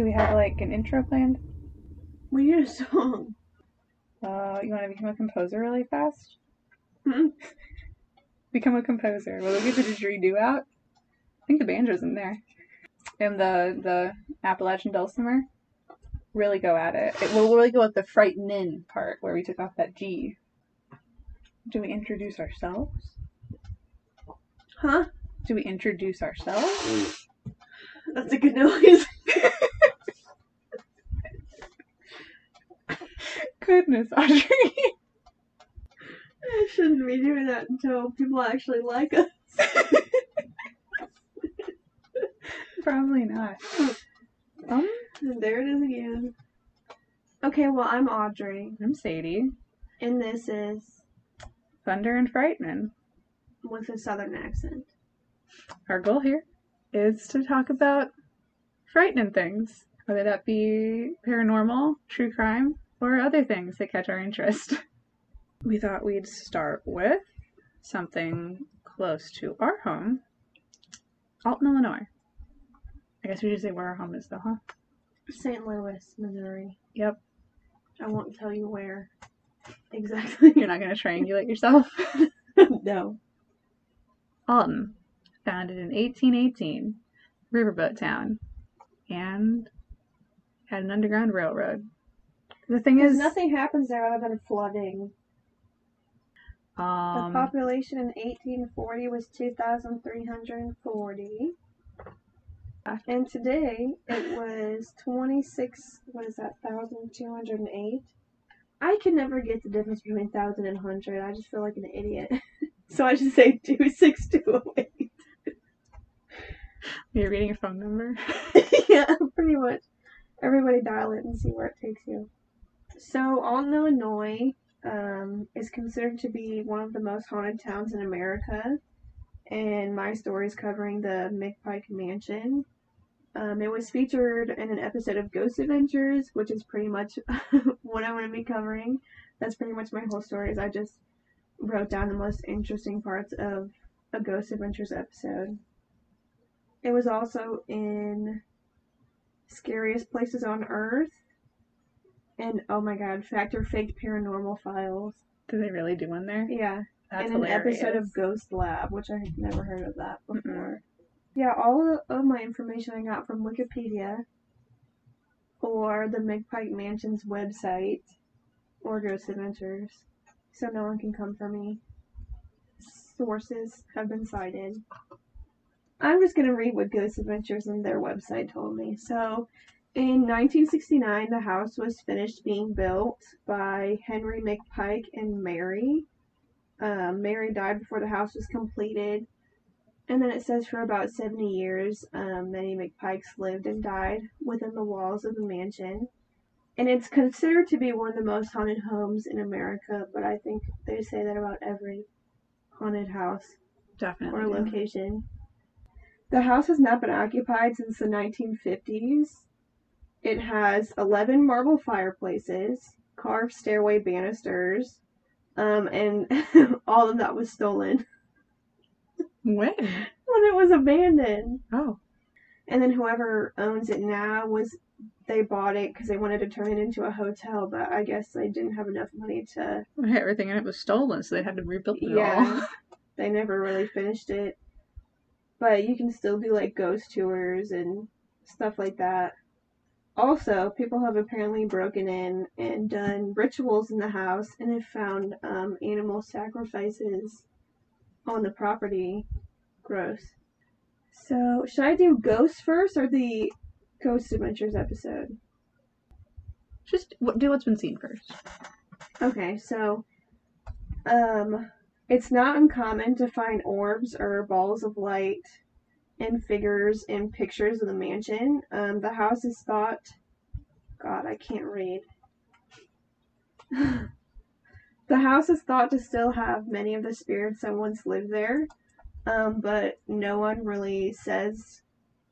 Do we have like an intro planned? We need a song. Uh, you want to become a composer really fast? Hmm? Become a composer. Will we get the didgeridoo out? I think the banjo's in there. And the the Appalachian dulcimer. Really go at it. It will really go at the frightening part where we took off that G. Do we introduce ourselves? Huh? Do we introduce ourselves? That's a good noise. Goodness, Audrey. I shouldn't be doing that until people actually like us. Probably not. Um, And there it is again. Okay, well, I'm Audrey, I'm Sadie. and this is Thunder and Frightening. with a southern accent. Our goal here is to talk about frightening things, whether that be paranormal, true crime, or other things that catch our interest. We thought we'd start with something close to our home, Alton, Illinois. I guess we should say where our home is, though, huh? St. Louis, Missouri. Yep. I won't tell you where exactly. You're not going to triangulate yourself. no. Alton, founded in 1818, riverboat town, and had an underground railroad. The thing is, nothing happens there other than flooding. um, the population in 1840 was 2,340. And today it was 26, what is that, 1,208? I can never get the difference between 1,000 and 100. I just feel like an idiot. so I just say 26208. you're reading a phone number. yeah, pretty much. Everybody dial it and see where it takes you. So, Alton, Illinois um, is considered to be one of the most haunted towns in America. And my story is covering the McPike Mansion. Um, it was featured in an episode of Ghost Adventures, which is pretty much what I'm going to be covering. That's pretty much my whole story. Is I just wrote down the most interesting parts of a Ghost Adventures episode. It was also in Scariest Places on Earth. And oh my god, Fact or Faked Paranormal Files. Do they really do one there? Yeah. That's and an hilarious. episode of Ghost Lab, which I had never heard of that before. Yeah, all of my information I got from Wikipedia or the McPike Mansion's website or Ghost Adventures. So no one can come for me. Sources have been cited. I'm just gonna read what Ghost Adventures and their website told me. So in 1969, the house was finished being built by Henry McPike and Mary. Um, Mary died before the house was completed. And then it says for about 70 years, um, many McPikes lived and died within the walls of the mansion. And it's considered to be one of the most haunted homes in America, but I think they say that about every haunted house Definitely. or location. The house has not been occupied since the 1950s. It has 11 marble fireplaces, carved stairway banisters, um, and all of that was stolen When? when it was abandoned. Oh, And then whoever owns it now was they bought it because they wanted to turn it into a hotel, but I guess they didn't have enough money to. everything in it was stolen, so they had to rebuild it Yeah, they never really finished it. But you can still do like ghost tours and stuff like that. Also, people have apparently broken in and done rituals in the house and have found um, animal sacrifices on the property. Gross. So, should I do ghosts first or the Ghost Adventures episode? Just do what's been seen first. Okay, so um it's not uncommon to find orbs or balls of light and figures and pictures of the mansion. Um the house is thought God, I can't read. the house is thought to still have many of the spirits that once lived there. Um, but no one really says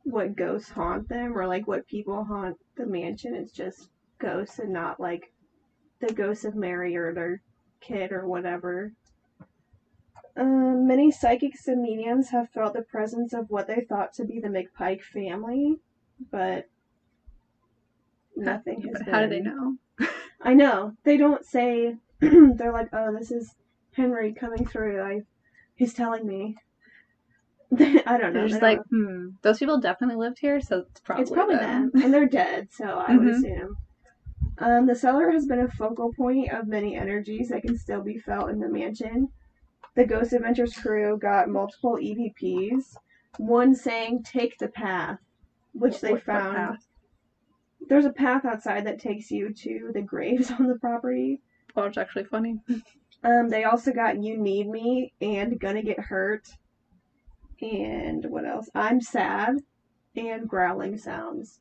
what ghosts haunt them or like what people haunt the mansion. It's just ghosts and not like the ghosts of Mary or their kid or whatever. Um, many psychics and mediums have felt the presence of what they thought to be the McPike family, but nothing has But been. how do they know? I know. They don't say they're like, "Oh, this is Henry coming through. I he's telling me." I don't know. They're just like, hmm, those people definitely lived here, so it's probably it's probably them. them, and they're dead, so I would Mhm. assume. Um, the cellar has been a focal point of many energies that can still be felt in the mansion. The Ghost Adventures crew got multiple EVPs, one saying "Take the path," which What- they found. There's a path outside that takes you to the graves on the property. Oh, it's actually funny. Um, they also got "You Need Me" and "Gonna Get Hurt," and what else? "I'm Sad," and growling sounds.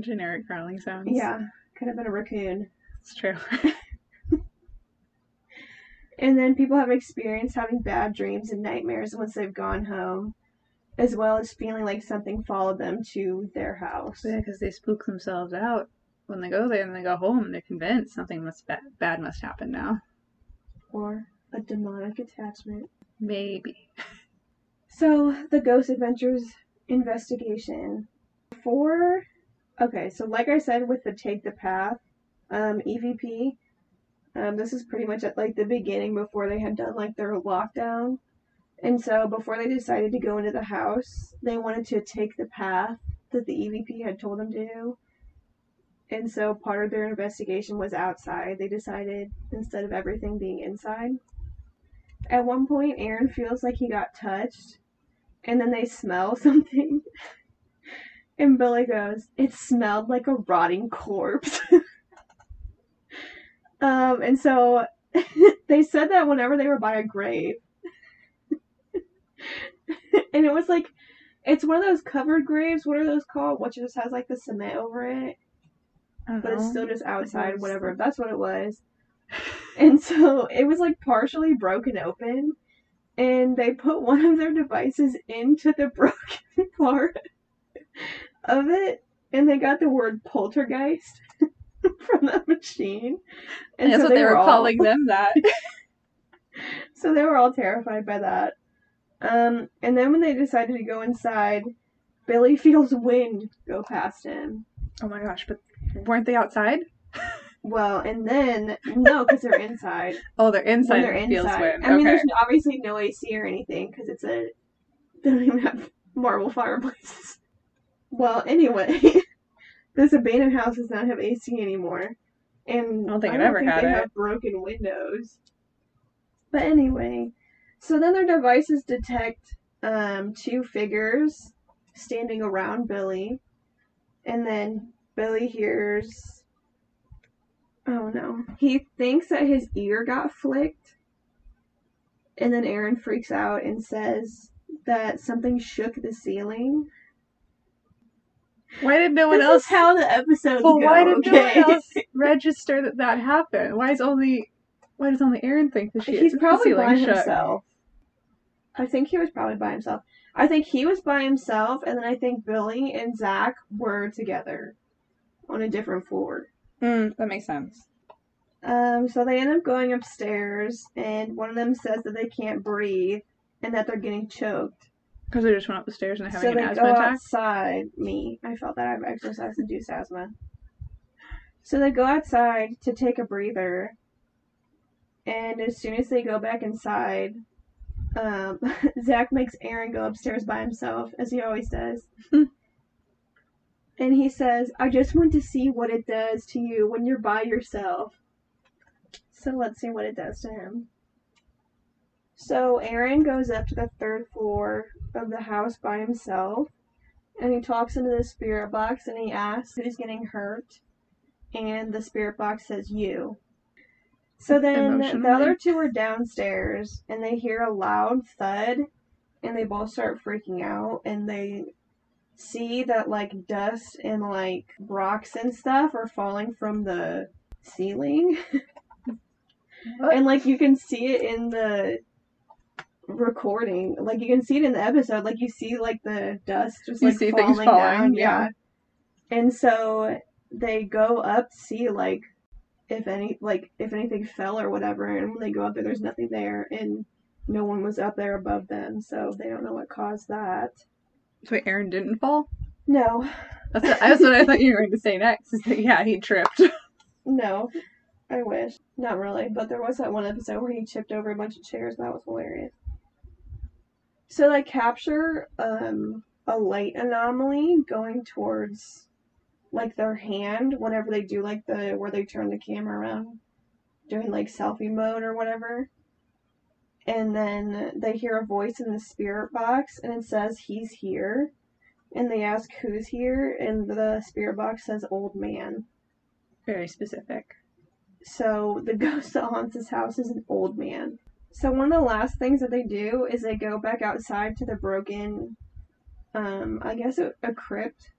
Generic growling sounds. Yeah, could have been a raccoon. it's true. And then people have experienced having bad dreams and nightmares once they've gone home, as well as feeling like something followed them to their house. yeah, because they spook themselves out when they go there and they go home and they're convinced something must ba- bad must happen now. Or a demonic attachment. Maybe. So, the Ghost Adventures investigation. For. Okay, so like I said with the Take the Path um, EVP, um, this is pretty much at like the beginning before they had done like their lockdown. And so before they decided to go into the house, they wanted to take the path that the EVP had told them to do. And so part of their investigation was outside. They decided instead of everything being inside. At one point, Aaron feels like he got touched, and then they smell something. And Billy goes, It smelled like a rotting corpse. um, and so they said that whenever they were by a grave. and it was like, it's one of those covered graves. What are those called? What just has like the cement over it, but it's still just outside, whatever. That's what it was. And so it was like partially broken open, and they put one of their devices into the broken part of it, and they got the word poltergeist from that machine. And That's so what they, were all, calling them that. So they were all terrified by that. Um, and then when they decided to go inside, Billy feels wind go past him. oh my gosh, but weren't they outside? Well, and then no, because they're inside. Oh, they're inside. when they're inside. wind. I mean, okay. there's obviously no AC or anything because it's a they don't even have marble fireplaces. Well, anyway, this abandoned house does not have AC anymore, and I don't think it ever had they it. have broken windows. But anyway, so then their devices detect um, two figures standing around Billy, and then Billy hears. Oh no. He thinks that his ear got flicked. And then Aaron freaks out and says that something shook the ceiling. Why did no one this else? is how the episodes well, go. why did okay? no one else register that that happened? Why is only? Why does only Aaron think that she? He's probably by himself. I think he was probably by himself. I think he was by himself, and then I think Billy and Zak were together on a different floor. Mm, that makes sense. Um, so they end up going upstairs, and one of them says that they can't breathe and that they're getting choked. Because they just went up the stairs and so having they an go asthma attack. outside. Me, I felt that I've exercised induced asthma. So they go outside to take a breather, and as soon as they go back inside, um, Zak makes Aaron go upstairs by himself, as he always does. and he says, "I just want to see what it does to you when you're by yourself." So let's see what it does to him. So Aaron goes up to the third floor of the house by himself and he talks into the spirit box and he asks who's getting hurt and the spirit box says you. So then the other two are downstairs and they hear a loud thud and they both start freaking out and they see that like dust and like rocks and stuff are falling from the ceiling. And like you can see it in the recording. Like you can see it in the episode. Like you see like the dust just You like see things falling, falling, down. yeah. And so they go up to see like if any like if anything fell or whatever and when they go up there there's nothing there and no one was up there above them, so they don't know what caused that. So wait, Aaron didn't fall. No, That's what, that's what I thought you were going to say next. Is that yeah, he tripped. no. I wish. Not really, but there was that one episode where he chipped over a bunch of chairs. That was hilarious. So they capture um, a light anomaly going towards like their hand whenever they do like the where they turn the camera around doing like selfie mode or whatever. And then they hear a voice in the spirit box and it says he's here. And they ask who's here and the spirit box says old man. Very specific. So the ghost that haunts his house is an old man. So one of the last things that they do is they go back outside to the broken, um, I guess a, a crypt.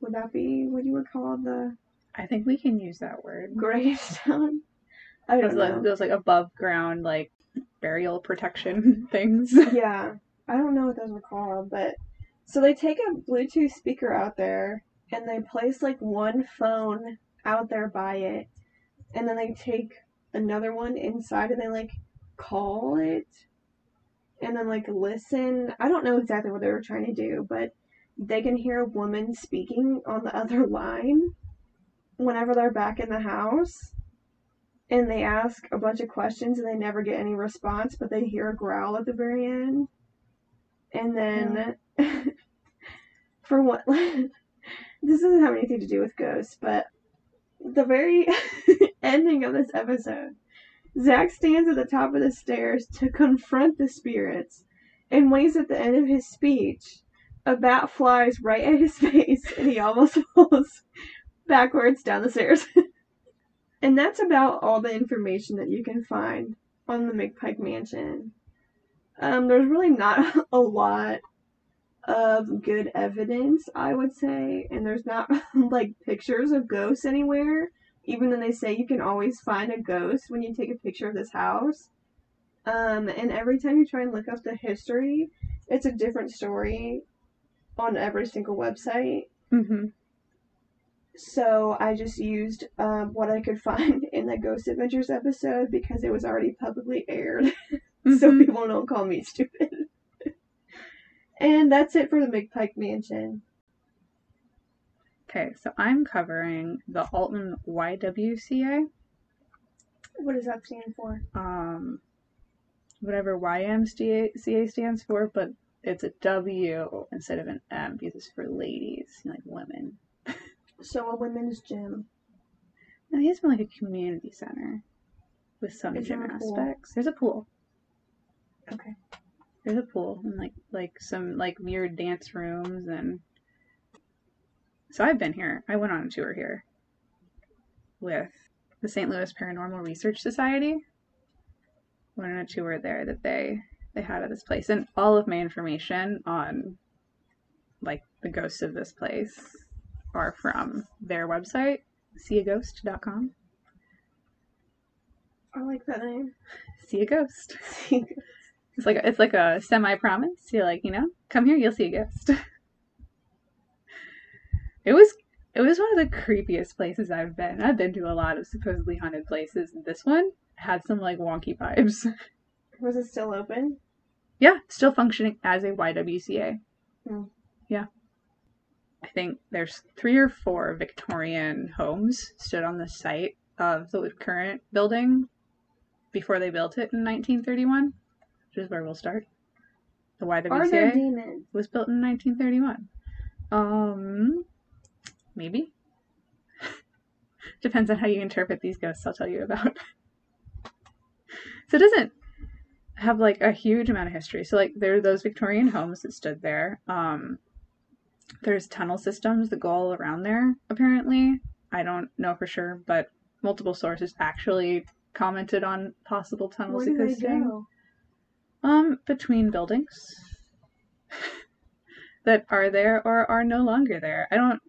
Would that be what you would call the I think we can use that word. gravestone? I Those don't like, know. those like above ground like burial protection things. Yeah, I don't know what those are called, but so they take a Bluetooth speaker out there and they place like one phone out there by it, and then they take another one inside and they like call it and then like listen. I don't know exactly what they were trying to do, but they can hear a woman speaking on the other line whenever they're back in the house. And they ask a bunch of questions and they never get any response, but they hear a growl at the very end. And then, for what? this doesn't have anything to do with ghosts, but the very ending of this episode, Zak stands at the top of the stairs to confront the spirits. And he's at the end of his speech, a bat flies right at his face and he almost falls backwards down the stairs. and that's about all the information that you can find on the McPike Mansion. Um, there's really not a lot of good evidence, I would say, and there's not like pictures of ghosts anywhere. Even though they say you can always find a ghost when you take a picture of this house. Um, and every time you try and look up the history, it's a different story on every single website. hmm So I just used um, what I could find in the Ghost Adventures episode because it was already publicly aired. so Mhm. people don't call me stupid. and that's it for the McPike Mansion. Okay, so I'm covering the Alton YWCA. What does that stand for? um, whatever YMCA stands for, but it's a W instead of an M because it's for ladies, like women. So a women's gym. No, it's more like a community center with some Is gym there aspects. There's a pool. Okay. There's a pool and like like some like mirrored dance rooms and so I've been here. I went on a tour here with the St. Louis Paranormal Research Society. Went on a tour there that they they had at this place and all of my information on like the ghosts of this place are from their website seeaghost.com I like that name. see a ghost It's like it's like a semi promise. You're like, you know, come here, you'll see a ghost. it was it was one of the creepiest places I've been. I've been to a lot of supposedly haunted places, and this one had some like wonky vibes. Was it still open? yeah, still functioning as a YWCA. Hmm. Yeah. I think there's three or four Victorian homes stood on the site of the current building before they built it in 1931, which is where we'll start. The YWCA. Are there demons? was built in 1931. Um, maybe. Depends on how you interpret these ghosts I'll tell you about. so it doesn't have like a huge amount of history. So like there are those Victorian homes that stood there. Um, there's tunnel systems that go all around there, apparently. I don't know for sure, but multiple sources actually commented on possible tunnels Where do they existing. go? Um, between buildings that are there or are no longer there. I don't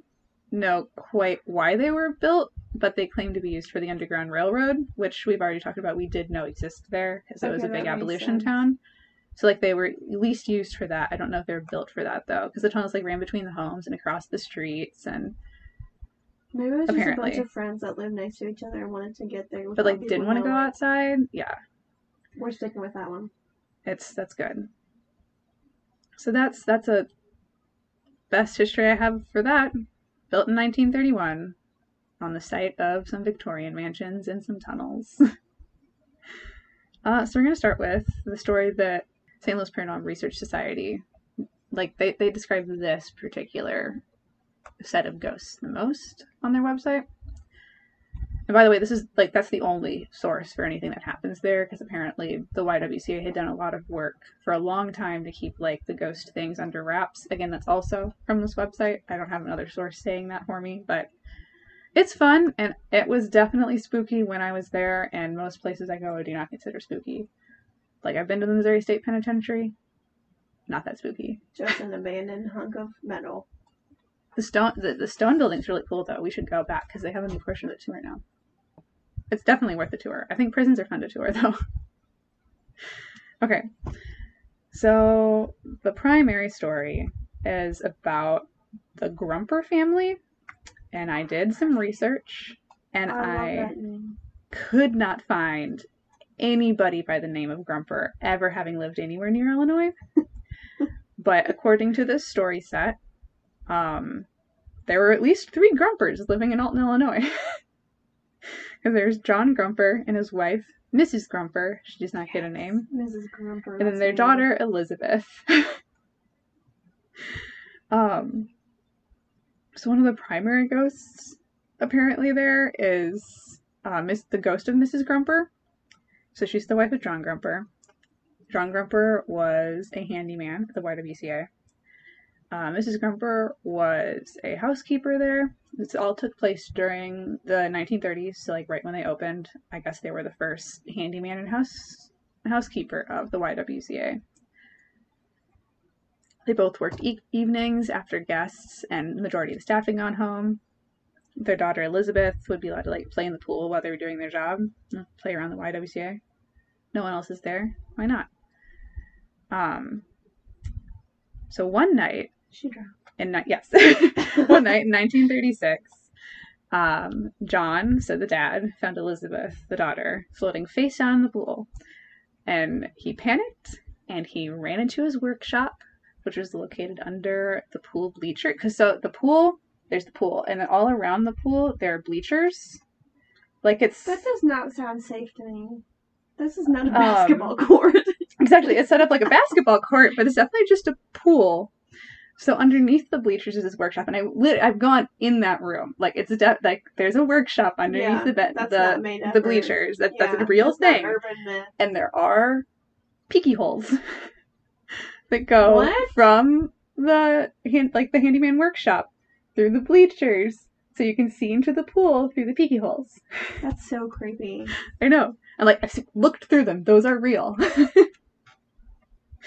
know quite why they were built, but they claim to be used for the Underground Railroad, which we've already talked about. We did know existed there because it was a big abolition sense. town. So like they were at least used for that. I don't know if they were built for that though, because the tunnels like ran between the homes and across the streets, and Maybe it was just a Apparently. bunch of friends that lived next to each other and wanted to get there. but like didn't want to go knowing. outside. Yeah, We're sticking with that one. it's that's good. So that's that's a best history I have for that, built in 1931 on the site of some Victorian mansions and some tunnels. uh, so we're going to start with the story that St. Louis Paranormal Research Society, like they, they describe this particular set of ghosts the most on their website. And by the way, this is like that's the only source for anything that happens there because apparently the YWCA had done a lot of work for a long time to keep like the ghost things under wraps. Again, that's also from this website. I don't have another source saying that for me, but it's fun and it was definitely spooky when I was there. And most places I go I do not consider spooky. Like I've been to the Missouri State Penitentiary, not that spooky. Just an abandoned hunk of metal. The stone the, the stone building's really cool though. We should go back because they have a new portion of it too right now. It's definitely worth a tour. I think prisons are fun to tour though. okay. So the primary story is about the Grumper family. And I did some research and I, I could not find anybody by the name of Grumper ever having lived anywhere near Illinois. but according to this story set, um, there were at least three Grumpers living in Alton, Illinois. Because there's John Grumper and his wife, Mrs. Grumper. She does not get a name. Mrs. Grumper. And then their daughter, Elizabeth. um, so one of the primary ghosts apparently there is uh, Miss the ghost of Mrs. Grumper. So she's the wife of John Grumper. John Grumper was a handyman at the YWCA. Uh, Mrs. Grumper was a housekeeper there. This all took place during the 1930s, so like right when they opened. I guess they were the first handyman and house housekeeper of the YWCA. They both worked e- evenings after guests and majority of the staff had gone home. Their daughter Elizabeth would be allowed to like play in the pool while they were doing their job, play around the YWCA. No one else is there. Why not? Um. So one night, She drowned. in yes, one night in 1936, um, John, so the dad, found Elizabeth, the daughter, floating face down in the pool, and he panicked and he ran into his workshop, which was located under the pool bleacher. Because so the pool, there's the pool, and then all around the pool there are bleachers. Like it's That does not sound safe to me. This is not a Um, basketball court. Exactly. It's set up like a basketball court, but it's definitely just a pool. So underneath the bleachers is this workshop, and I lit- I've gone in that room. Like it's de- like there's a workshop underneath Yeah, the bed, the made the bleachers. That, Yeah, that's a real thing, and there are peeky holes that go What? from the hand like the handyman workshop through the bleachers, so you can see into the pool through the peeky holes. That's so creepy. I know. And like I looked through them; those are real.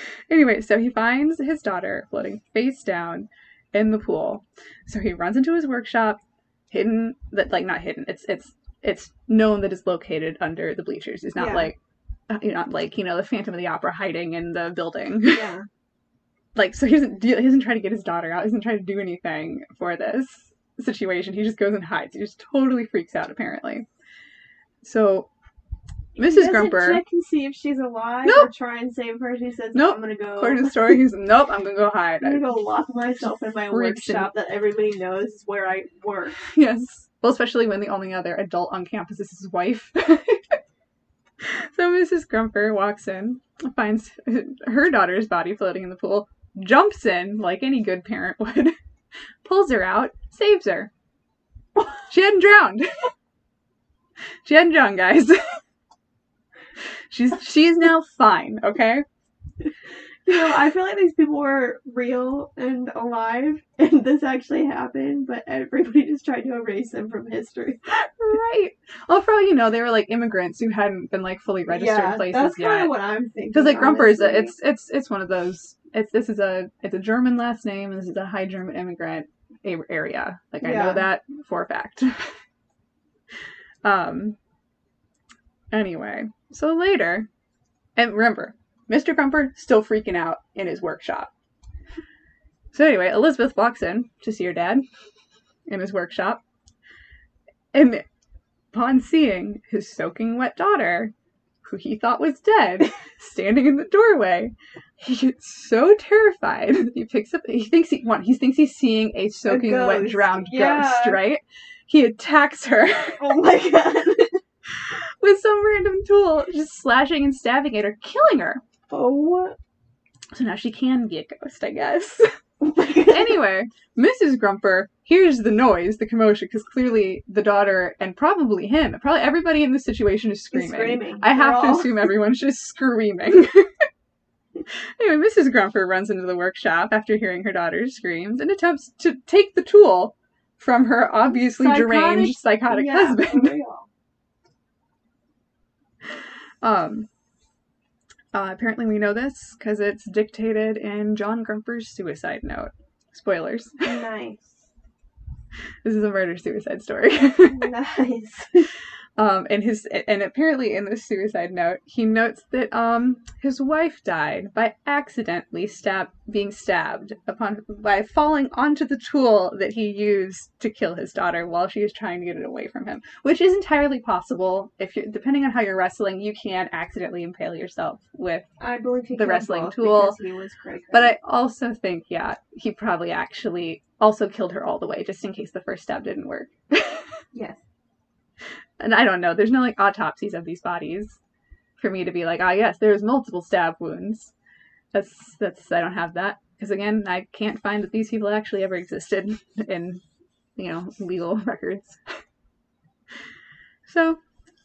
anyway, so he finds his daughter floating face down in the pool. So he runs into his workshop, hidden that like not hidden. It's it's it's known that it's located under the bleachers. It's not Yeah. like you know, not like you know the Phantom of the Opera hiding in the building. Yeah. like so he doesn't do, he doesn't try to get his daughter out. He doesn't try to do anything for this situation. He just goes and hides. He just totally freaks out apparently. So Mrs. Grumper, check and see if she's alive Nope. or try and save her. She says, Nope. I'm gonna go. according to the story, he's nope. I'm gonna go hide. I'm gonna go lock myself in my workshop that everybody knows is where I work. Yes. Well, especially when the only other adult on campus is his wife. so Mrs. Grumper walks in, finds her daughter's body floating in the pool, jumps in like any good parent would, pulls her out, saves her. She hadn't drowned. she hadn't drowned, guys. She's she's now fine, okay? You know, I feel like these people were real and alive, and this actually happened, but everybody just tried to erase them from history. Right. Well, for all you know, they were like immigrants who hadn't been like fully registered yeah, places that's yet. kind of what I'm thinking. because like Grumper is it's it's it's one of those it's this is a it's a German last name and this is a high German immigrant area like I Yeah. know that for a fact. um. Anyway, so later, and remember, Mr. Grumper still freaking out in his workshop. So anyway, Elizabeth walks in to see her dad in his workshop, and upon seeing his soaking wet daughter, who he thought was dead, standing in the doorway. He gets so terrified. He picks up. He thinks he one. He thinks he's seeing a soaking wet, drowned yeah. ghost. Right. He attacks her Oh my god. with some random tool, just slashing and stabbing at her, killing her. Oh. So now she can be a ghost, I guess. anyway, Mrs. Grumper hears the noise, the commotion, because clearly the daughter and probably him, probably everybody in this situation is screaming. screaming. I have to all- assume everyone's just screaming. anyway, Mrs. Grumper runs into the workshop after hearing her daughter's screams and attempts to take the tool from her obviously Psychotic- deranged, psychotic yeah, husband. Um, uh, apparently, we know this because it's dictated in John Grumper's suicide note. Spoilers. Nice. This is a murder suicide story. nice. um, and his and apparently in this suicide note, he notes that um his wife died by accidentally stab being stabbed upon by falling onto the tool that he used to kill his daughter while she was trying to get it away from him, which is entirely possible. If you're depending on how you're wrestling, you can accidentally impale yourself with I believe The wrestling tool, But I also think, yeah, he probably actually also killed her all the way, just in case the first stab didn't work. Yes. And I don't know. There's no like autopsies of these bodies for me to be like, ah, yes, there's multiple stab wounds. That's that's I don't have that because again, I can't find that these people actually ever existed in you know legal records. so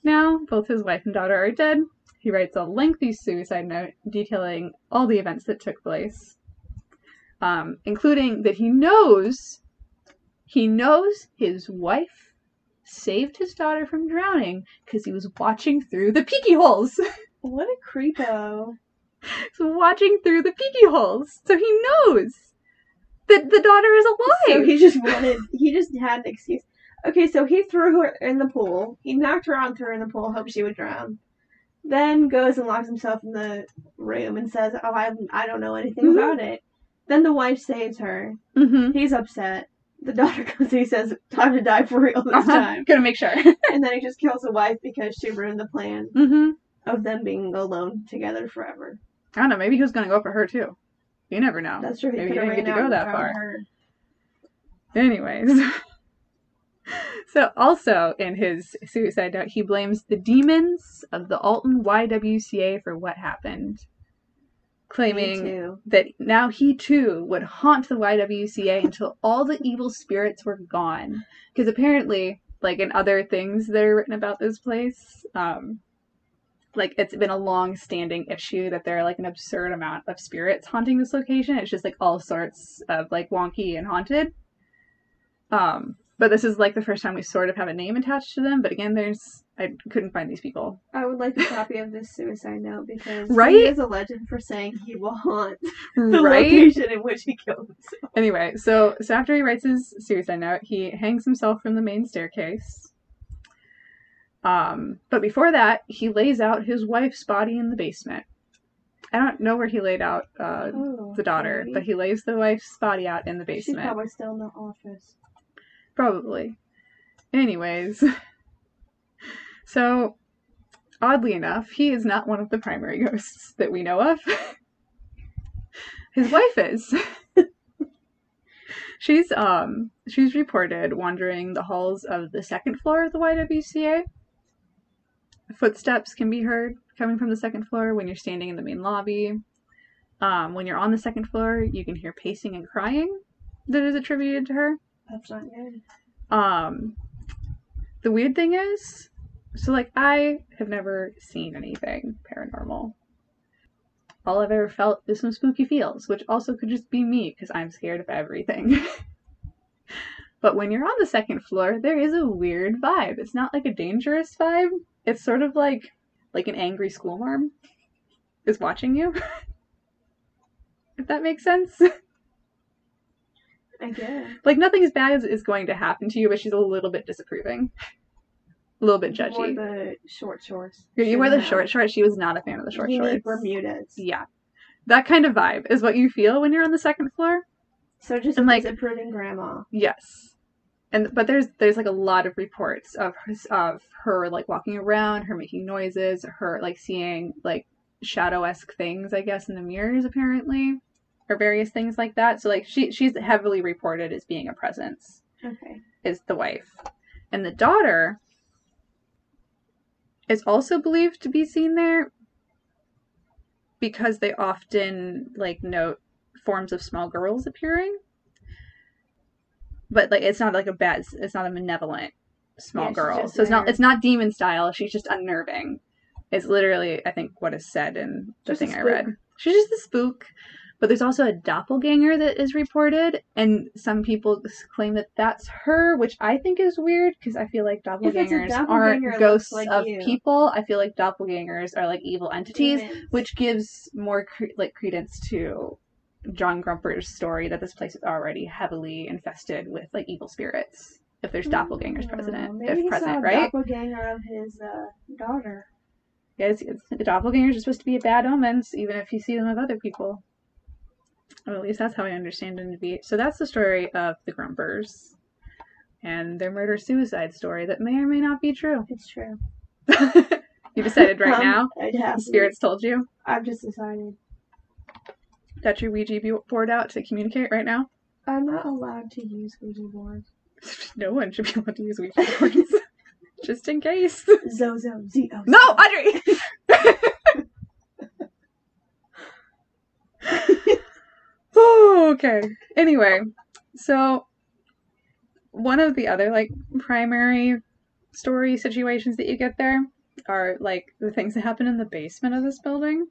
now both his wife and daughter are dead. He writes a lengthy suicide note detailing all the events that took place, um, including that he knows he knows his wife saved his daughter from drowning because he was watching through the peeky holes. What a creepo. He's watching through the peeky holes, so he knows that the daughter is alive. So he just wanted, he just had an excuse. Okay, so he threw her in the pool. He knocked her on, threw her in the pool, hoped she would drown. Then goes and locks himself in the room and says, "Oh, I, I don't know anything Mhm. about it." Then the wife saves her. mm-hmm. He's upset. The daughter comes and he says, "Time to die for real this Uh-huh. time." Gonna make sure. And then he just kills the wife because she ruined the plan mm-hmm. of them being alone together forever. I don't know. Maybe he was gonna go for her too. You never know. That's true. He Maybe he didn't get to go that far. her. Anyways. so also in his suicide note, he blames the demons of the Alton YWCA for what happened. Claiming that now he too would haunt the YWCA until all the evil spirits were gone. Because apparently, like in other things that are written about this place, um, like it's been a long standing issue that there are like an absurd amount of spirits haunting this location. It's just like all sorts of like wonky and haunted. Um, but this is like the first time we sort of have a name attached to them. But again, there's I couldn't find these people. I would like a copy of this suicide note because Right? he is a legend for saying he will haunt the right? location in which he killed himself. Anyway, so so after he writes his suicide note, he hangs himself from the main staircase. Um, but before that, he lays out his wife's body in the basement. I don't know where he laid out uh, Oh, the daughter, but he lays the wife's body out in the She's basement. probably still in the office. Probably. Anyways, so oddly enough, he is not one of the primary ghosts that we know of. His wife is. she's um she's reported wandering the halls of the second floor of the YWCA. Footsteps can be heard coming from the second floor when you're standing in the main lobby. Um, when you're on the second floor, you can hear pacing and crying that is attributed to her. That's not good. Um, the weird thing is, so like I have never seen anything paranormal. All I've ever felt is some spooky feels, which also could just be me because I'm scared of everything. but when you're on the second floor, there is a weird vibe. It's not like a dangerous vibe. It's sort of like like an angry school mom is watching you. if that makes sense. I guess. like nothing as bad as is going to happen to you, but she's a little bit disapproving, a little bit Wore judgy. the short shorts. you you wear the short shorts. She was not a fan of the short you shorts. Bermudas. Yeah, that kind of vibe is what you feel when you're on the second floor. So just And, like- disapproving grandma. Yes, and but there's there's like a lot of reports of of her like walking around, her making noises, her like seeing like shadow esque things, I guess, in the mirrors apparently, or various things like that. So like she she's heavily reported as being a presence. Okay. Is the wife, and the daughter is also believed to be seen there because they often like note forms of small girls appearing. But like it's not like a bad it's not a malevolent small Yeah, girl. so it's not it's not demon style. She's just unnerving. It's literally i think what is said in the Just thing i read. she's just a spook but there's also a doppelganger that is reported and some people claim that that's her which i think is weird because i feel like doppelgangers doppelganger, aren't ghosts like of you. people i feel like doppelgangers are like evil entities Demons. which gives more cre- like credence to John Grumper's story that this place is already heavily infested with like evil spirits. If there's doppelgangers Oh, present, Maybe if present, right? doppelganger of his uh, daughter. Yeah, it's, it's, the doppelgangers are supposed to be a bad omens, even if you see them with other people. Or at least that's how I understand them to be. So that's the story of the Grumpers and their murder suicide story that may or may not be true. It's true. you decided right Um, now. I'd have The spirits told you. I've just decided. Got your Ouija board out to communicate right now. I'm not allowed to use Ouija boards. No one should be allowed to use Ouija boards. Just in case. Zozo, Z-O. No, Audrey! oh, okay. Anyway, so one of the other like primary story situations that you get there are like the things that happen in the basement of this building.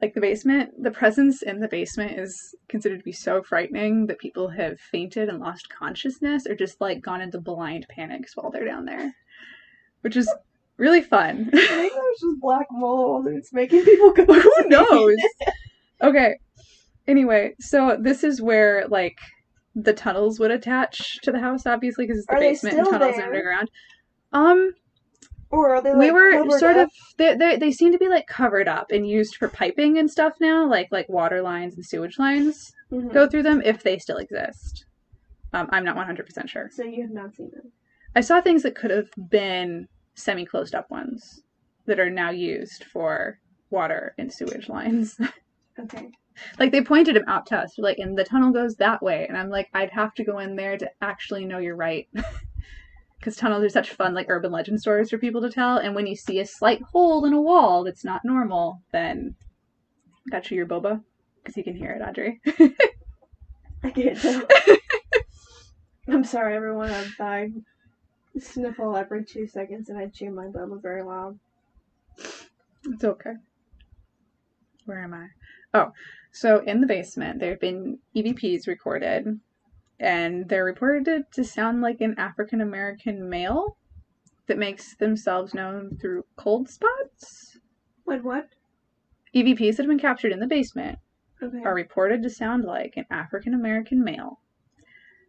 Like the basement, the presence in the basement is considered to be so frightening that people have fainted and lost consciousness or just like gone into blind panics while they're down there. Which is really fun. I think there's just black mold and it's making people go. Who knows? Okay. Anyway, so this is where like the tunnels would attach to the house, obviously, because it's the Are basement and tunnels there? underground. Um, Or are they like we were sort up? of they, they they seem to be like covered up and used for piping and stuff now, like like water lines and sewage lines Mhm. go through them if they still exist. Um, I'm not 100% sure. So you have not seen them. I saw things that could have been semi closed up ones that are now used for water and sewage lines. Okay. Like they pointed him out to us, like, and the tunnel goes that way, and I'm like, I'd have to go in there to actually know you're right, because tunnels are such fun, like urban legend stories for people to tell. And when you see a slight hole in a wall that's not normal, then got you your boba, because you can hear it, Audrey. I can't tell. I'm sorry, everyone. I, I sniffle every two seconds and I chew my boba very loud. It's okay. Where am I? Oh, so in the basement, there have been EVPs recorded, and they're reported to sound like an African American male that makes themselves known through cold spots. What? What? EVPs that have been captured in the basement Okay. are reported to sound like an African American male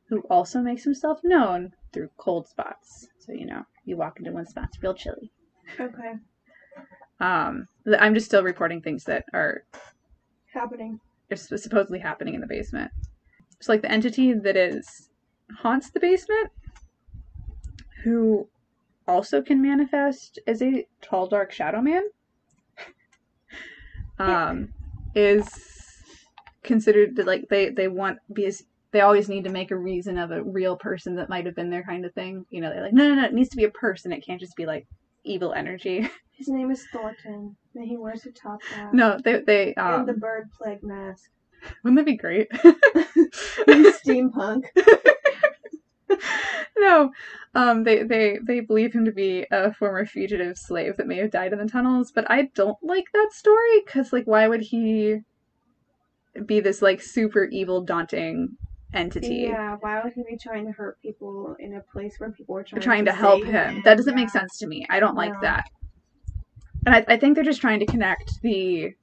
who also makes himself known through cold spots. So, you know, you walk into one spot, it's real chilly. Okay. Um, I'm just still reporting things that are Happening. is supposedly happening in the basement. So like the entity that is haunts the basement, who also can manifest as a tall, dark shadow man, um, is considered to like they they want because they always need to make a reason of a real person that might have been there kind of thing. You know, they're like, no, no, no, it needs to be a person. It can't just be like evil energy. His name is Thornton, and he wears a top hat. no, they they um, and the bird plague mask. wouldn't that be great? Steampunk. no, um, they they they believe him to be a former fugitive slave that may have died in the tunnels. But I don't like that story because, like, why would he be this like super evil, daunting entity Yeah, why would he be trying to hurt people in a place where people are trying, trying to help save him? That doesn't make sense to me. I don't like that. And I, I think they're just trying to connect the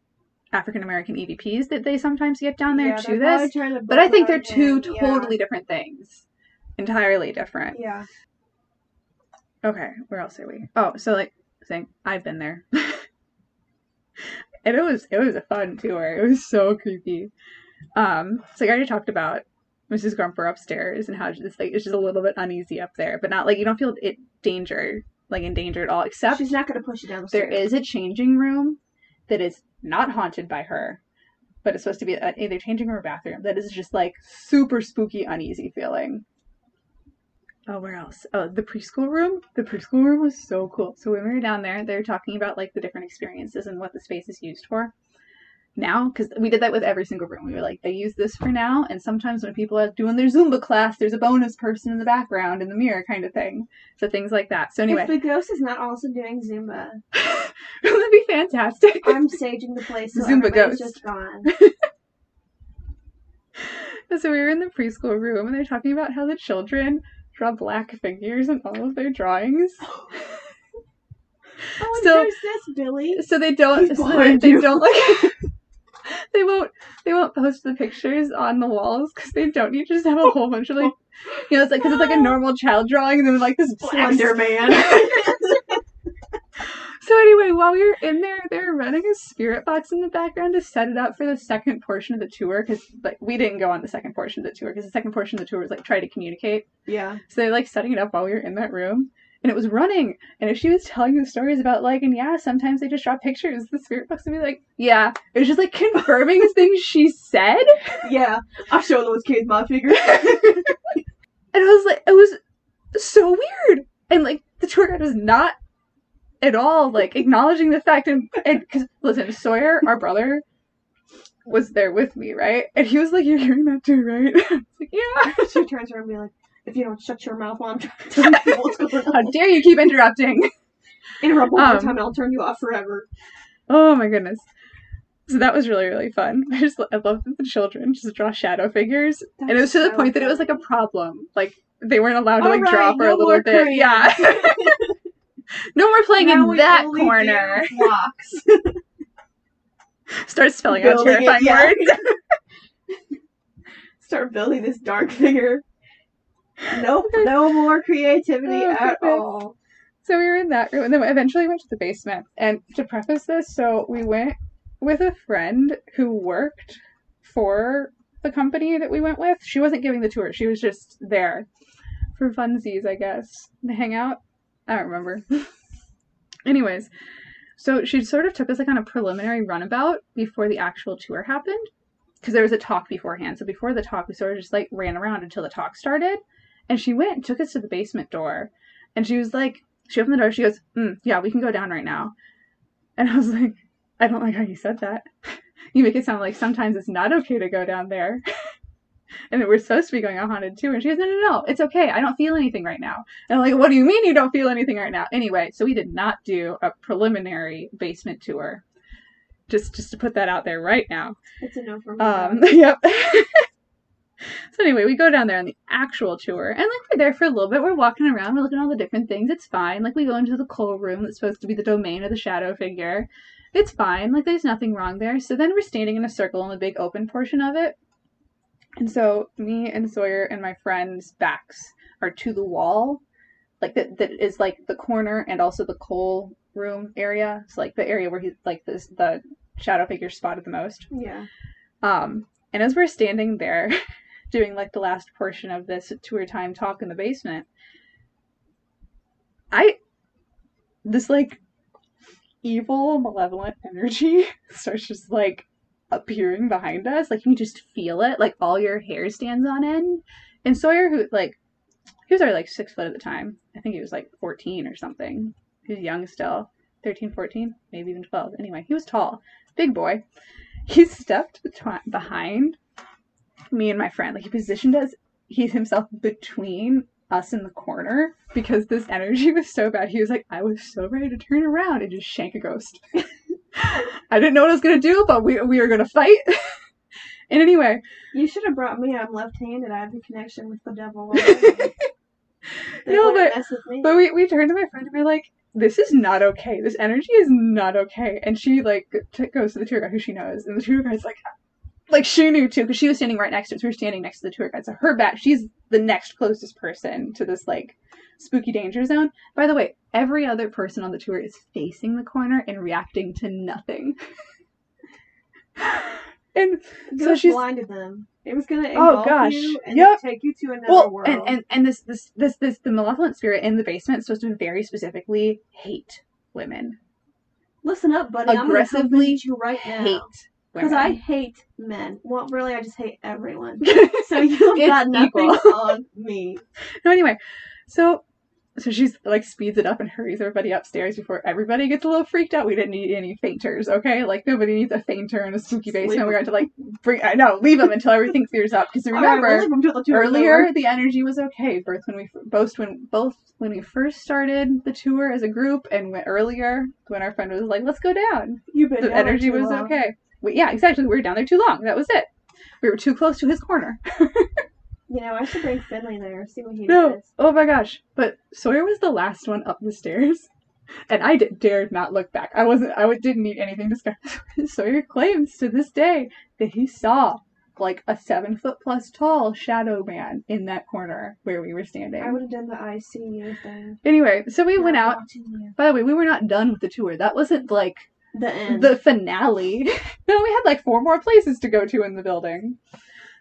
African American EVPs that they sometimes get down there Yeah, to this. to But I think they're two him, yeah. totally different things. Entirely different. Yeah. Okay, where else are we? Oh, so like saying I've been there. and it was it was a fun tour. It was so creepy. Um, so like I already talked about Mrs. Grumper upstairs and how it's like it's just a little bit uneasy up there, but not like you don't feel it danger like in danger at all. Except She's not going to push you down the there is a changing room that is not haunted by her, but it's supposed to be a, either changing room or bathroom that is just like super spooky, uneasy feeling. Oh, where else? Oh, the preschool room. The preschool room was so cool. So when we were down there, they were talking about like the different experiences and what the space is used for. Now, because we did that with every single room, we were like, they use this for now, and sometimes when people are doing their Zumba class, there's a bonus person in the background in the mirror, kind of thing. So things like that. So anyway, If the ghost is not also doing Zumba, Wouldn't be fantastic? I'm staging the place so Zumba ghost. just gone. so we were in the preschool room and they're talking about how the children draw black figures in all of their drawings. Oh, So- there's this Billy. So they don't so they, they don't like they won't they won't post the pictures on the walls because they don't need to just have a whole bunch of like you know it's like because it's like a normal child drawing and then like this Slender Man. So anyway, while we were in there, they were running a spirit box in the background to set it up for the second portion of the tour because like we didn't go on the second portion of the tour because the second portion of the tour was like try to communicate. yeah. So they're like setting it up while we were in that room. And it was running. And if she was telling the stories about like, and yeah, sometimes they just draw pictures, the spirit box would be like, yeah. It was just like confirming things she said. Yeah. I'll show those kids my figure. And I was like, it was so weird. And like the tour guide was not at all like acknowledging the fact. And because listen, Sawyer, our brother, was there with me, right? And he was like, "You're hearing that too, right?" Like, "Yeah." she turns around and be like, if you don't shut your mouth while I'm trying to tell you what's going How dare you keep interrupting? Interrupt one more Um, time and I'll turn you off forever. Oh my goodness. So that was really really fun. I just I love that the children just draw shadow figures, and it was to the so point that it was like a problem. Like they weren't allowed to like draw right, for no a little more bit. Yeah. no more playing Now in that corner. Blocks. Start spelling out Building it, terrifying yeah. words. Start building this dark figure. Nope, no more creativity Oh, at goodness. all. So we were in that room, and then we eventually went to the basement. And to preface this, so we went with a friend who worked for the company that we went with. She wasn't giving the tour; she was just there for funsies, I guess, to hang out. I don't remember. Anyways, so she sort of took us like on a preliminary runabout before the actual tour happened, because there was a talk beforehand. So before the talk, we sort of just like ran around until the talk started. And she went and took us to the basement door, and she was like, she opened the door. She goes, mm, "Yeah, we can go down right now." And I was like, "I don't like how you said that. You make it sound like sometimes it's not okay to go down there, and we're supposed to be going on haunted too." And she goes, "No, no, no, it's okay. I don't feel anything right now." And I'm like, "What do you mean you don't feel anything right now?" Anyway, so we did not do a preliminary basement tour. Just, just to put that out there right now. It's a no for me. Um, yep. So anyway, we go down there on the actual tour, and like we're there for a little bit. We're walking around, we're looking at all the different things. It's fine. Like we go into the coal room that's supposed to be the domain of the shadow figure. It's fine. Like there's nothing wrong there. So then we're standing in a circle in the big open portion of it. And so me and Sawyer and my friend's backs are to the wall, like that that is like the corner and also the coal room area. It's like the area where he like this the shadow figure spotted the most. yeah. Um, and as we're standing there doing like the last portion of this tour time talk in the basement, I this like evil malevolent energy starts just like appearing behind us. Like you can just feel it. Like all your hair stands on end. And Sawyer, who like he was already like six foot at the time. I think he was like 14 or something. He was young still. 13, 14, maybe even 12. Anyway, he was tall. Big boy. He stepped behind me and my friend. Like he positioned us, he himself between us in the corner because this energy was so bad. He was like, I was so ready to turn around and just shank a ghost. I didn't know what I was gonna do, but we we were gonna fight. and anyway, You should have brought me. I'm left-handed. I have a connection with the devil. No, but- mess with me. But we, we turned to my friend and we are like, this is not okay. This energy is not okay. And she like t- goes to the tour guide who she knows, and the tour guide's like, like she knew too because she was standing right next to us. We were standing next to the tour guide, so her back. She's the next closest person to this like spooky danger zone. By the way, every other person on the tour is facing the corner and reacting to nothing. and so she's- blinded them. It was gonna Oh, gosh. you and Yep. take you to another Well, world. and, and and this this this this the malevolent spirit in the basement is supposed to very specifically hate women, Listen up, buddy. I'm gonna come you right now. hate Because. I hate men. Well, really, I just hate everyone. So you've got nothing on me. no, anyway, so so she's like speeds it up and hurries everybody upstairs before everybody gets a little freaked out. We didn't need any fainters, okay? Like nobody needs a fainter in a spooky basement. We had to like bring. I know, leave them until everything clears up. Because right, remember, we'll leave them till the earlier the energy was okay both when we both when both when we first started the tour as a group and when, earlier when our friend was like let's go down You've been the energy was long. okay we, yeah exactly we were down there too long that was it we were too close to his corner You know, I should bring Finley there. See what he no does. oh my gosh but sawyer was the last one up the stairs and i did, dared not look back i wasn't i didn't need anything to scare sawyer claims to this day that he saw like a seven foot plus tall shadow man in that corner where we were standing I would have done the I see you thing. Anyway, so we went out. By the way, we were not done with the tour. That wasn't like The end. the finale. no, we had like four more places to go to in the building.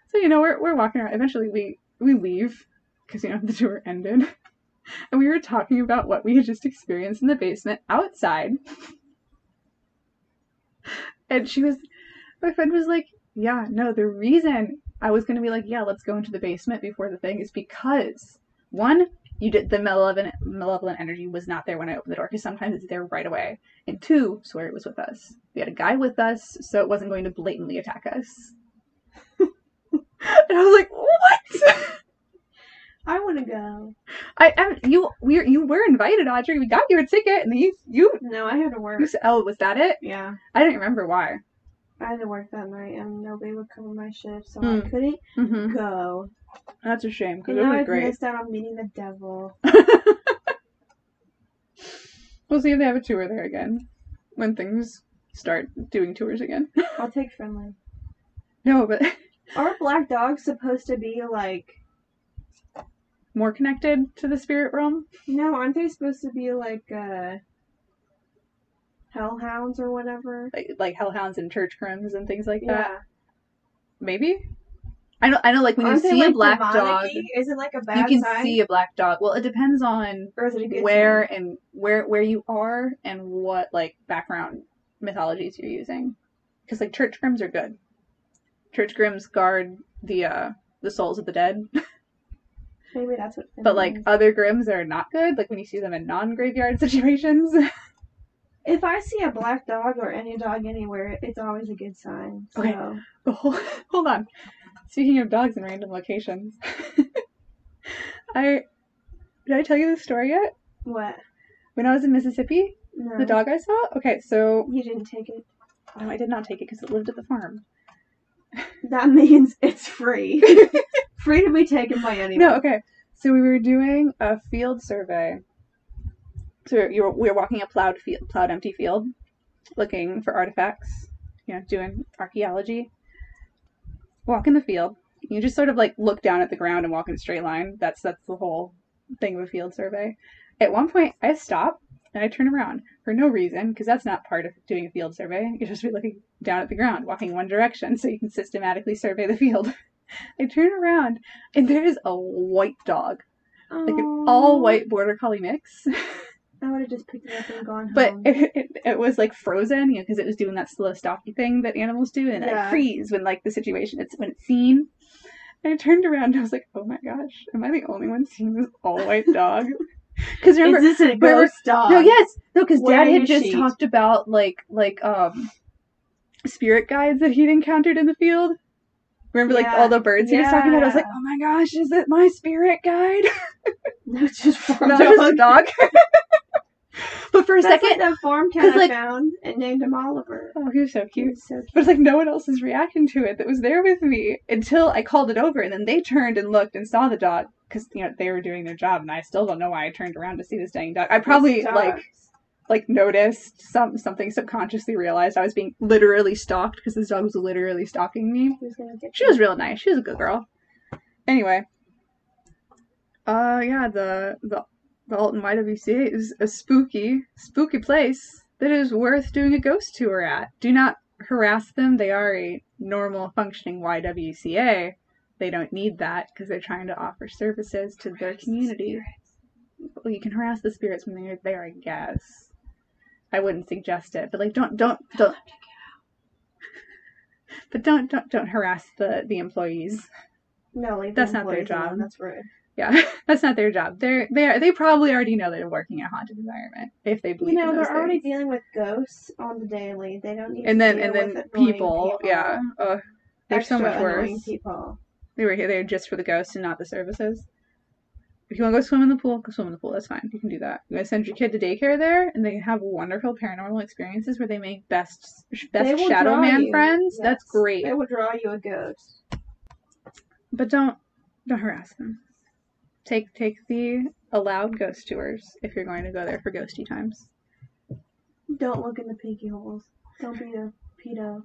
So you know, we're we're walking around. Eventually, we we leave because you know the tour ended, and we were talking about what we had just experienced in the basement outside. And she was, my friend was like, "Yeah, no, the reason I was gonna be like, yeah, let's go into the basement before the thing is because one, you did the malevolent malevolent energy was not there when I opened the door because sometimes it's there right away, and two, Sawyer was with us. We had a guy with us, so it wasn't going to blatantly attack us. and I was like, what? I want to go. I, I you we you were invited, Audrey. We got you a ticket, and you you, No, I had to work. you said, oh, was that it? Yeah. I didn't remember why. I had to work that night and nobody would cover my shift, so Hmm. I couldn't Mm-hmm. go. That's a shame because it was great. missed out on meeting the devil. We'll see if they have a tour there again when things start doing tours again. I'll take friendly. no, but Are black dogs supposed to be like? more connected to the spirit realm. No, aren't they supposed to be like uh hellhounds or whatever? like like hellhounds and church grims and things like that. Yeah. Maybe. I know. I know. Like when Aren't you see a black dog. Is it like a bad you can sign? see a black dog. Well, it depends on it where sign? and where where you are and what like background mythologies you're using. Because like church grims are good. Church grims guard the uh the souls of the dead, Maybe that's what. but like means. other grims are not good. Like when you see them in non-graveyard situations. if I see a black dog or any dog anywhere, it's always a good sign. So Okay. Hold, hold on. Speaking of dogs in random locations, I did I tell you this story yet? what? When I was in Mississippi, No, the dog I saw. Okay, so You didn't take it. no, I did not take it because it lived at the farm. That means it's free. free to be taken by anyone. No, okay. So we were doing a field survey. So you were, we were walking a plowed field, plowed empty field, looking for artifacts. You know, doing archaeology. Walk in the field. You just sort of like look down at the ground and walk in a straight line. That's that's the whole thing of a field survey. At one point, I stop and I turn around for no reason because that's not part of doing a field survey. You're supposed to be looking down at the ground, walking one direction, so you can systematically survey the field. I turn around and there is a white dog, like an all white border collie mix. I would have just picked it up and gone but home. it, it, it was like frozen, you know, because it was doing that slow stocky thing that animals do, and Yeah. it freeze when like the situation it's when it's seen. And I turned around and I was like, oh my gosh, am I the only one seeing this all white dog? Because remember, Is this a ghost dog? no, yes, no, because Dad had just sheet. talked about like like um spirit guides that he'd encountered in the field. Remember, like Yeah, all the birds he was talking about. I was like, oh my gosh, is it my spirit guide? No, it's just dog. just a dog. but for a That's second, like the farm I like- found and named him Oliver. oh, he was so He cute. was so But it's like no one else is reacting to it that was there with me until I called it over, and then they turned and looked and saw the dog because you know they were doing their job, and I still don't know why I turned around to see this dang dog. I probably like like noticed some something subconsciously realized I was being literally stalked because this dog was literally stalking me. Was She was real nice. She was a good girl. Anyway, uh, yeah, the the the Alton YWCA is a spooky spooky place that is worth doing a ghost tour at. Do not harass them. They are a normal functioning YWCA, they don't need that because they're trying to offer services to their community. Well, you can harass the spirits when they're there, I guess. I wouldn't suggest it, but like, don't, don't, don't. But don't, don't, don't harass the the employees. No, like That's the not their employees alone, job. That's rude. Yeah, that's not their job. They're they are they probably already know they're working in a haunted environment if they believe. You know, they're already dealing with ghosts on the daily. They don't need and to then and then annoying people, yeah, uh, they're so much worse. People. They were here They're just for the ghosts and not the services. If you want to go swim in the pool, go swim in the pool. That's fine. You can do that. You want to send your kid to daycare there, and they can have wonderful paranormal experiences where they make best best shadow man you. friends. That's great. They will draw you a ghost. But don't don't harass them. Take take the allowed ghost tours if you're going to go there for ghosty times. Don't look in the peeky holes. Don't be a pedo.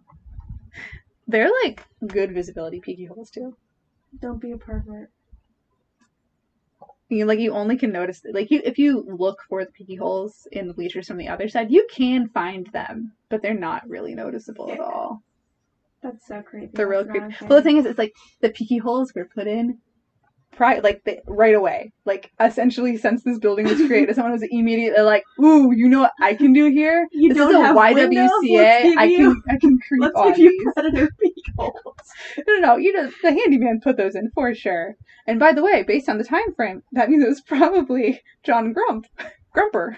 They're like good visibility peeky holes too. Don't be a pervert. You like you only can notice like you if you look for the peeky holes in the bleachers from the other side, you can find them, but they're not really noticeable at all. That's so creepy. They're real creepy. Well, the thing is, it's like the peeky holes were put in, pri- like the, right away. Like essentially, since this building was created, someone was immediately like, "Ooh, you know what I can do here? You this don't is a have? YWCA. I can I can creep Let's on give you these." predator peeky holes. No, no, no, you know the handyman put those in for sure. And by the way, based on the time frame, that means it was probably John Grump, Grumper.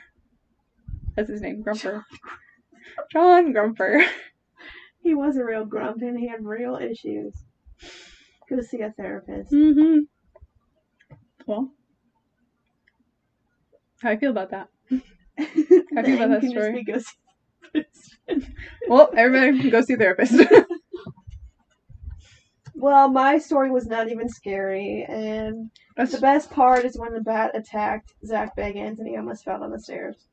That's his name, Grumper. John Grumper. He was a real grump and he had real issues. Go see a therapist. Mm-hmm. Well, how do you feel about that? How I feel about that story. Go see Well, everybody go see a therapist. well, my story was not even scary, and That's the best part is when the bat attacked Zak Bagans and he almost fell down the stairs.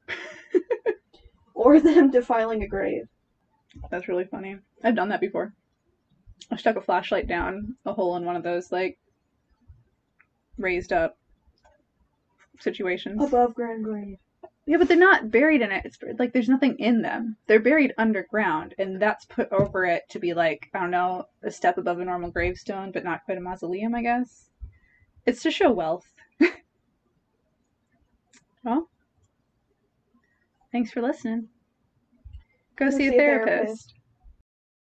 or them defiling a grave. that's really funny. I've done that before. I stuck a flashlight down a hole in one of those like raised up situations. Above ground grave. Yeah, but they're not buried in it. It's like there's nothing in them. They're buried underground, and that's put over it to be like I don't know, a step above a normal gravestone, but not quite a mausoleum, I guess. It's to show wealth. well, thanks for listening. Go, see, a therapist.